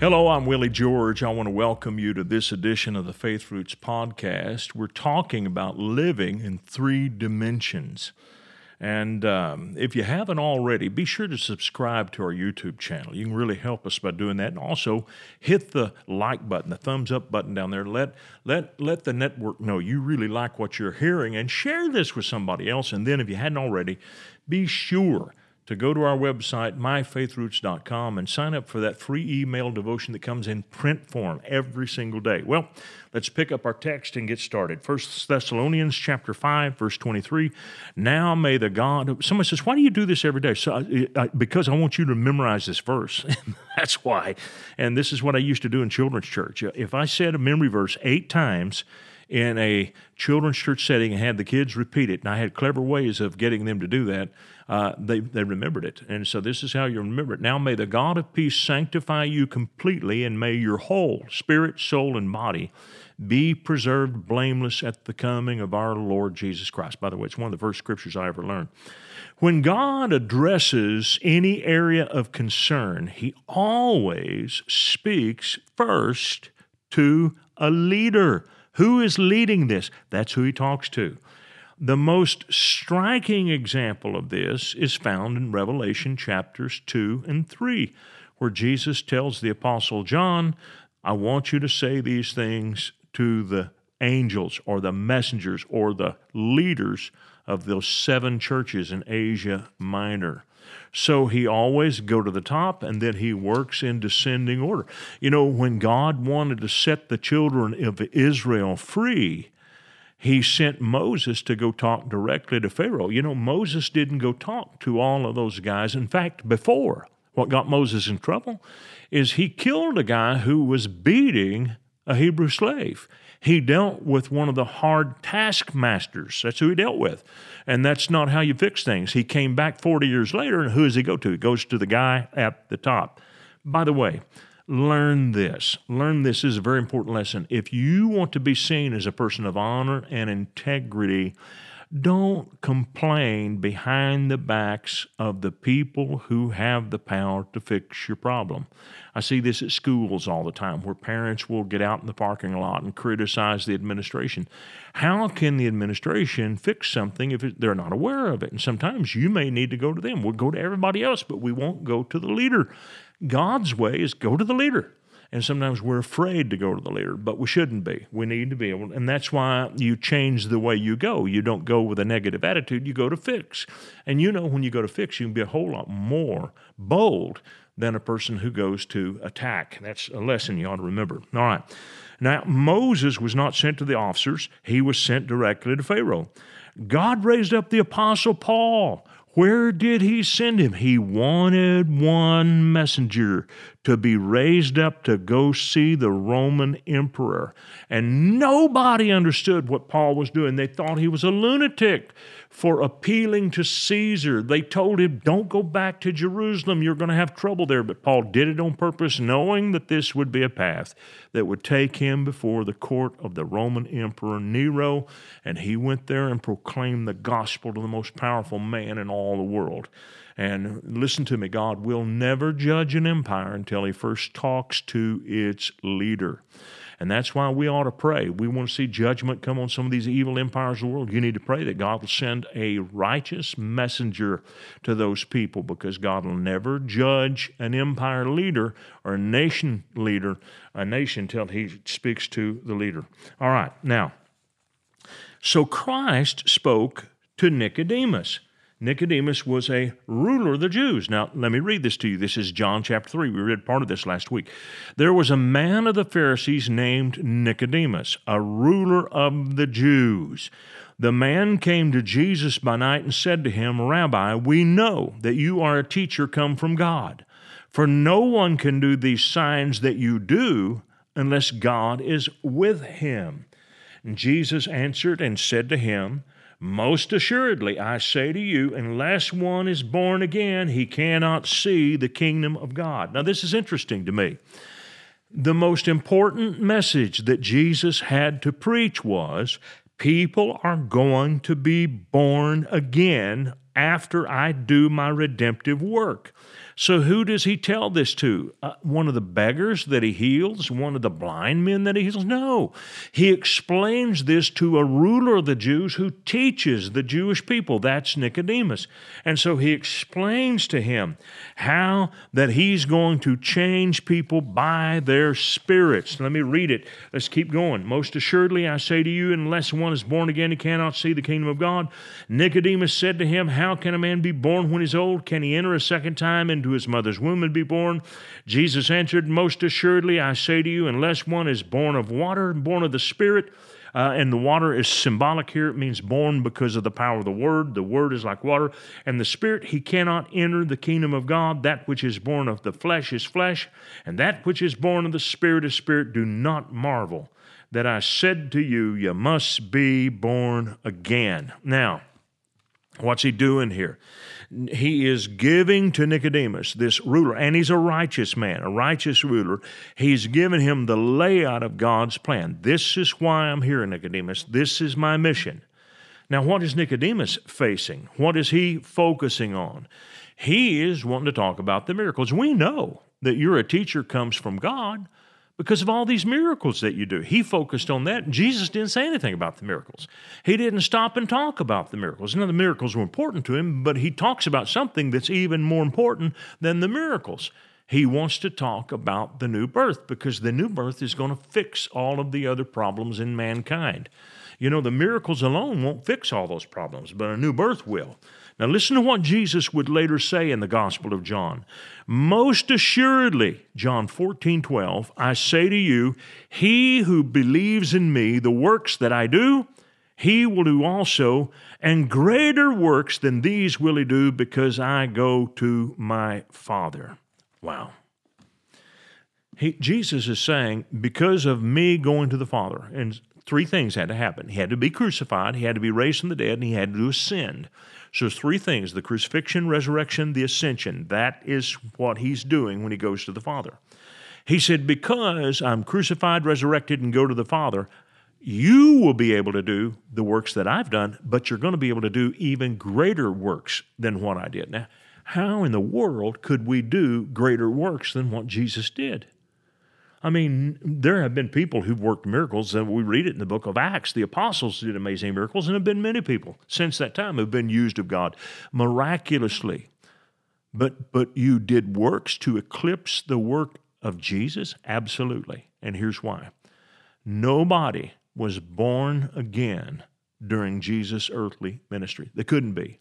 Hello, I'm Willie George. I want to welcome you to this edition of the Faith Roots podcast. We're talking about living in three dimensions. And um, if you haven't already, be sure to subscribe to our YouTube channel. You can really help us by doing that. And also hit the like button, the thumbs up button down there. Let, let, let the network know you really like what you're hearing and share this with somebody else. And then if you hadn't already, be sure to go to our website, myfaithroots.com, and sign up for that free email devotion that comes in print form every single day. Well, let's pick up our text and get started. First Thessalonians chapter 5, verse 23. Now may the God, someone says, why do you do this every day? So, I, I, because I want you to memorize this verse. That's why. And this is what I used to do in children's church. If I said a memory verse eight times, in a children's church setting and had the kids repeat it. And I had clever ways of getting them to do that uh, they, they remembered it. And so this is how you remember it. Now may the God of peace sanctify you completely, and may your whole spirit, soul, and body be preserved blameless at the coming of our Lord Jesus Christ. By the way, it's one of the first scriptures I ever learned. When God addresses any area of concern, He always speaks first to a leader. Who is leading this? That's who He talks to. The most striking example of this is found in Revelation chapters 2 and 3, where Jesus tells the Apostle John, I want you to say these things to the angels or the messengers or the leaders of those seven churches in Asia Minor. So he always go to the top and then he works in descending order. You know, when God wanted to set the children of Israel free, he sent Moses to go talk directly to Pharaoh. You know, Moses didn't go talk to all of those guys. In fact, before, what got Moses in trouble is he killed a guy who was beating a Hebrew slave. He dealt with one of the hard taskmasters. That's who he dealt with. And that's not how you fix things. He came back 40 years later, and who does he go to? He goes to the guy at the top. By the way, learn this. Learn this is a very important lesson. If you want to be seen as a person of honor and integrity, don't complain behind the backs of the people who have the power to fix your problem. I see this at schools all the time where parents will get out in the parking lot and criticize the administration. How can the administration fix something if they're not aware of it? And sometimes you may need to go to them. We'll go to everybody else, but we won't go to the leader. God's way is go to the leader. And sometimes we're afraid to go to the leader, but we shouldn't be. We need to be able, and that's why you change the way you go. You don't go with a negative attitude, you go to fix. And you know, when you go to fix, you can be a whole lot more bold than a person who goes to attack. That's a lesson you ought to remember. All right. Now, Moses was not sent to the officers, he was sent directly to Pharaoh. God raised up the Apostle Paul where did he send him? He wanted one messenger to be raised up to go see the Roman emperor. And nobody understood what Paul was doing. They thought he was a lunatic for appealing to Caesar. They told him, Don't go back to Jerusalem. You're going to have trouble there. But Paul did it on purpose, knowing that this would be a path that would take him before the court of the Roman Emperor Nero. And he went there and proclaimed the gospel to the most powerful man in all the world. And listen to me, God will never judge an empire until he first talks to its leader. And that's why we ought to pray. We want to see judgment come on some of these evil empires of the world. You need to pray that God will send a righteous messenger to those people because God will never judge an empire leader or a nation leader, a nation, until he speaks to the leader. All right, now, so Christ spoke to Nicodemus. Nicodemus was a ruler of the Jews. Now, let me read this to you. This is John chapter 3. We read part of this last week. There was a man of the Pharisees named Nicodemus, a ruler of the Jews. The man came to Jesus by night and said to him, Rabbi, we know that you are a teacher come from God, for no one can do these signs that you do unless God is with him. And Jesus answered and said to him, Most assuredly, I say to you, unless one is born again, he cannot see the kingdom of God. Now, this is interesting to me. The most important message that Jesus had to preach was people are going to be born again after I do my redemptive work. So, who does he tell this to? Uh, one of the beggars that he heals? One of the blind men that he heals? No. He explains this to a ruler of the Jews who teaches the Jewish people. That's Nicodemus. And so he explains to him how that he's going to change people by their spirits. Let me read it. Let's keep going. Most assuredly, I say to you, unless one is born again, he cannot see the kingdom of God. Nicodemus said to him, How can a man be born when he's old? Can he enter a second time into his mother's womb and be born? Jesus answered, Most assuredly, I say to you, unless one is born of water and born of the Spirit, uh, and the water is symbolic here. It means born because of the power of the Word. The Word is like water. And the Spirit, he cannot enter the kingdom of God. That which is born of the flesh is flesh, and that which is born of the Spirit is spirit. Do not marvel that I said to you, You must be born again. Now, what's he doing here? He is giving to Nicodemus, this ruler, and he's a righteous man, a righteous ruler. He's given him the layout of God's plan. This is why I'm here, Nicodemus. This is my mission. Now, what is Nicodemus facing? What is he focusing on? He is wanting to talk about the miracles. We know that you're a teacher comes from God because of all these miracles that you do. He focused on that. Jesus didn't say anything about the miracles. He didn't stop and talk about the miracles. Now, the miracles were important to him, but he talks about something that's even more important than the miracles. He wants to talk about the new birth because the new birth is going to fix all of the other problems in mankind. You know, the miracles alone won't fix all those problems, but a new birth will. Now, listen to what Jesus would later say in the Gospel of John. Most assuredly, John 14, 12, I say to you, he who believes in me, the works that I do, he will do also, and greater works than these will he do because I go to my Father. Wow. He, Jesus is saying, because of me going to the Father, and three things had to happen. He had to be crucified, he had to be raised from the dead, and he had to ascend. So three things the crucifixion, resurrection, the ascension. That is what he's doing when he goes to the Father. He said, Because I'm crucified, resurrected, and go to the Father, you will be able to do the works that I've done, but you're going to be able to do even greater works than what I did. Now, how in the world could we do greater works than what Jesus did? I mean, there have been people who've worked miracles, and we read it in the book of Acts. The apostles did amazing miracles, and have been many people since that time who've been used of God miraculously. But but you did works to eclipse the work of Jesus? Absolutely. And here's why. Nobody was born again during Jesus' earthly ministry. They couldn't be.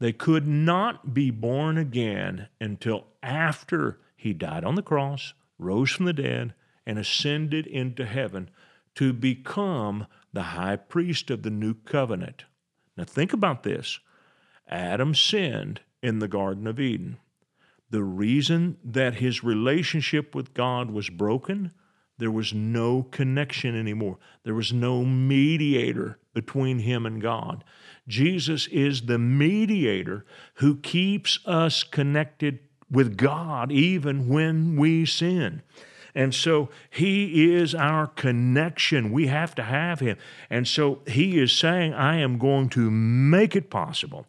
They could not be born again until after he died on the cross, rose from the dead, and ascended into heaven to become the high priest of the new covenant. Now, think about this Adam sinned in the Garden of Eden. The reason that his relationship with God was broken, there was no connection anymore. There was no mediator between him and God. Jesus is the mediator who keeps us connected with God even when we sin. And so he is our connection. We have to have him. And so he is saying, I am going to make it possible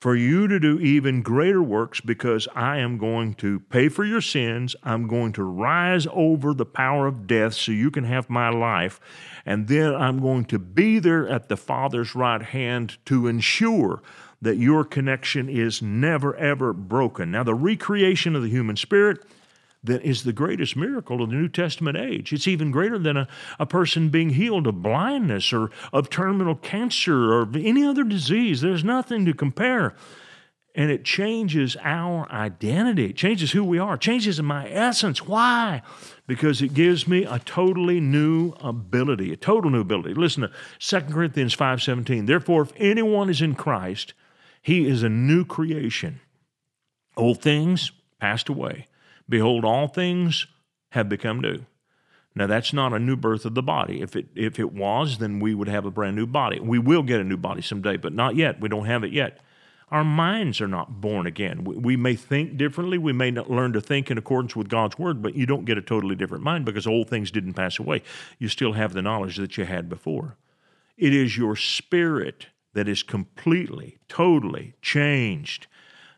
for you to do even greater works because I am going to pay for your sins. I'm going to rise over the power of death so you can have my life. And then I'm going to be there at the Father's right hand to ensure that your connection is never, ever broken. Now, the recreation of the human spirit that is the greatest miracle of the New Testament age. It's even greater than a, a person being healed of blindness or of terminal cancer or any other disease. There's nothing to compare. And it changes our identity. It changes who we are. It changes my essence. Why? Because it gives me a totally new ability, a total new ability. Listen to 2 Corinthians 5:17. Therefore, if anyone is in Christ, he is a new creation. Old things passed away. Behold, all things have become new. Now that's not a new birth of the body. If it if it was, then we would have a brand new body. We will get a new body someday, but not yet. We don't have it yet. Our minds are not born again. We, we may think differently. We may not learn to think in accordance with God's word, but you don't get a totally different mind because old things didn't pass away. You still have the knowledge that you had before. It is your spirit that is completely, totally changed.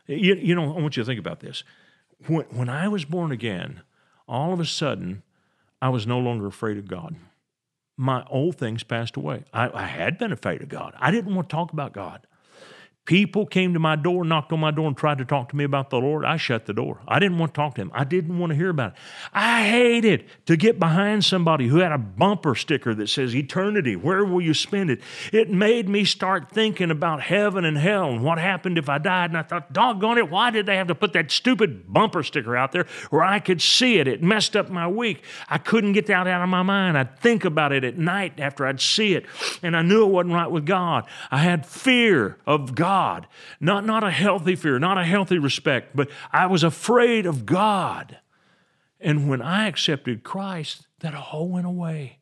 You, you know, I want you to think about this. When, when I was born again, all of a sudden, I was no longer afraid of God. My old things passed away. I, I had been afraid of God. I didn't want to talk about God. People came to my door, knocked on my door, and tried to talk to me about the Lord. I shut the door. I didn't want to talk to them. I didn't want to hear about it. I hated to get behind somebody who had a bumper sticker that says eternity. Where will you spend it? It made me start thinking about heaven and hell and what happened if I died. And I thought, doggone it, why did they have to put that stupid bumper sticker out there where I could see it? It messed up my week. I couldn't get that out of my mind. I'd think about it at night after I'd see it, and I knew it wasn't right with God. I had fear of God. God. Not, not a healthy fear, not a healthy respect, but I was afraid of God. And when I accepted Christ, that all went away.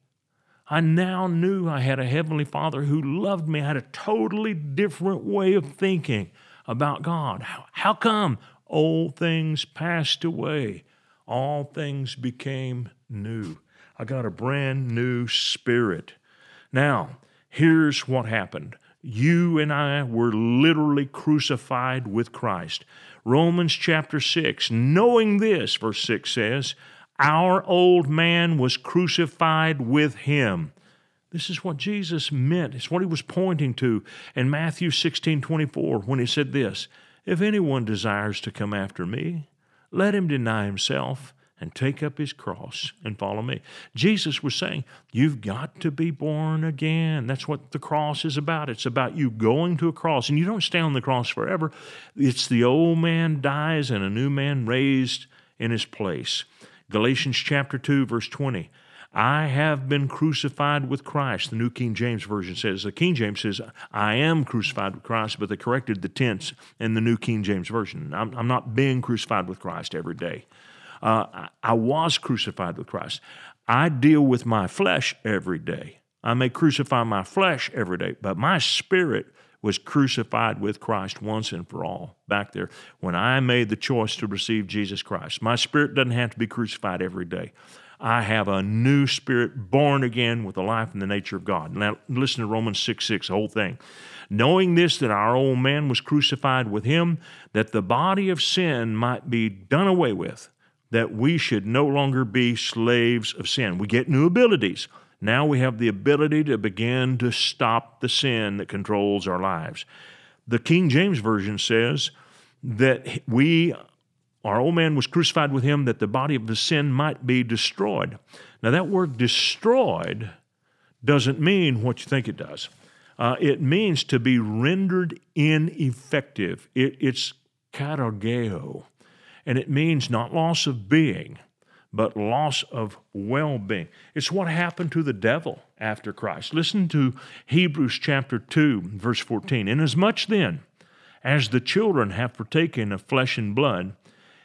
I now knew I had a Heavenly Father who loved me. I had a totally different way of thinking about God. How, how come old things passed away? All things became new. I got a brand new spirit. Now, here's what happened you and I were literally crucified with Christ. Romans chapter 6, knowing this, verse 6 says, Our old man was crucified with him. This is what Jesus meant. It's what he was pointing to in Matthew 16 24 when he said this If anyone desires to come after me, let him deny himself and take up his cross and follow me. Jesus was saying, You've got to be born again. That's what the cross is about. It's about you going to a cross, and you don't stay on the cross forever. It's the old man dies and a new man raised in his place. Galatians chapter 2, verse 20. I have been crucified with Christ. The New King James Version says. The King James says, I am crucified with Christ, but they corrected the tense in the New King James Version. I'm, I'm not being crucified with Christ every day. Uh, I was crucified with Christ. I deal with my flesh every day. I may crucify my flesh every day, but my spirit was crucified with Christ once and for all back there when I made the choice to receive Jesus Christ. My spirit doesn't have to be crucified every day. I have a new spirit born again with the life and the nature of God. Now, listen to Romans 6 6, the whole thing. Knowing this, that our old man was crucified with him, that the body of sin might be done away with that we should no longer be slaves of sin. We get new abilities. Now we have the ability to begin to stop the sin that controls our lives. The King James Version says that we, our old man was crucified with him that the body of the sin might be destroyed. Now, that word destroyed doesn't mean what you think it does. Uh, it means to be rendered ineffective. It, it's katargeo and it means not loss of being, but loss of well being. It's what happened to the devil after Christ. Listen to Hebrews chapter 2, verse 14. Inasmuch then as the children have partaken of flesh and blood,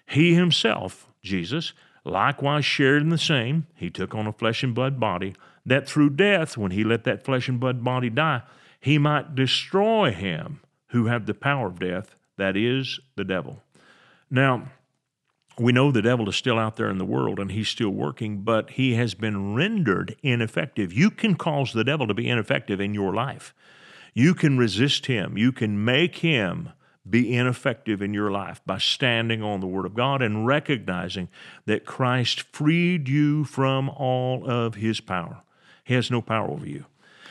he himself, Jesus, likewise shared in the same. He took on a flesh and blood body, that through death, when he let that flesh and blood body die, he might destroy him who had the power of death, that is, the devil. Now, we know the devil is still out there in the world and he's still working, but he has been rendered ineffective. You can cause the devil to be ineffective in your life. You can resist him. You can make him be ineffective in your life by standing on the Word of God and recognizing that Christ freed you from all of his power. He has no power over you.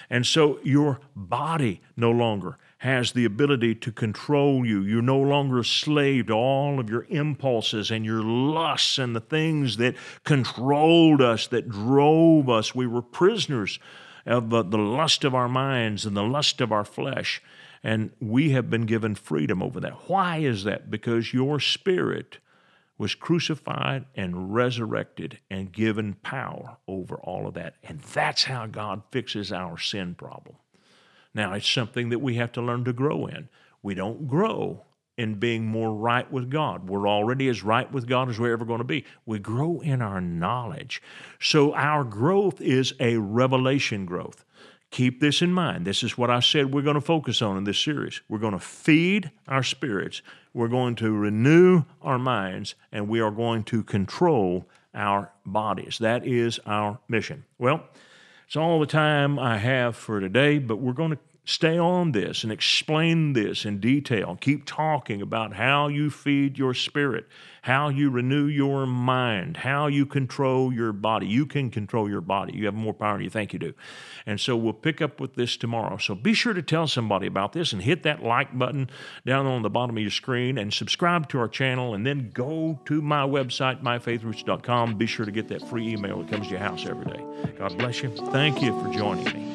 And so your body no longer has the ability to control you. You're no longer a slave to all of your impulses and your lusts and the things that controlled us, that drove us. We were prisoners of the, the lust of our minds and the lust of our flesh. And we have been given freedom over that. Why is that? Because your spirit was crucified and resurrected and given power over all of that. And that's how God fixes our sin problem. Now, it's something that we have to learn to grow in. We don't grow in being more right with God. We're already as right with God as we're ever going to be. We grow in our knowledge. So our growth is a revelation growth. Keep this in mind. This is what I said we're going to focus on in this series. We're going to feed our spirits, we're going to renew our minds, and we are going to control our bodies. That is our mission. Well, it's all the time I have for today, but we're going to stay on this and explain this in detail. Keep talking about how you feed your spirit, how you renew your mind, how you control your body. You can control your body. You have more power than you think you do. And so we'll pick up with this tomorrow. So be sure to tell somebody about this and hit that like button down on the bottom of your screen and subscribe to our channel and then go to my website, myfaithroots.com. Be sure to get that free email that comes to your house every day. God bless you. Thank you for joining me.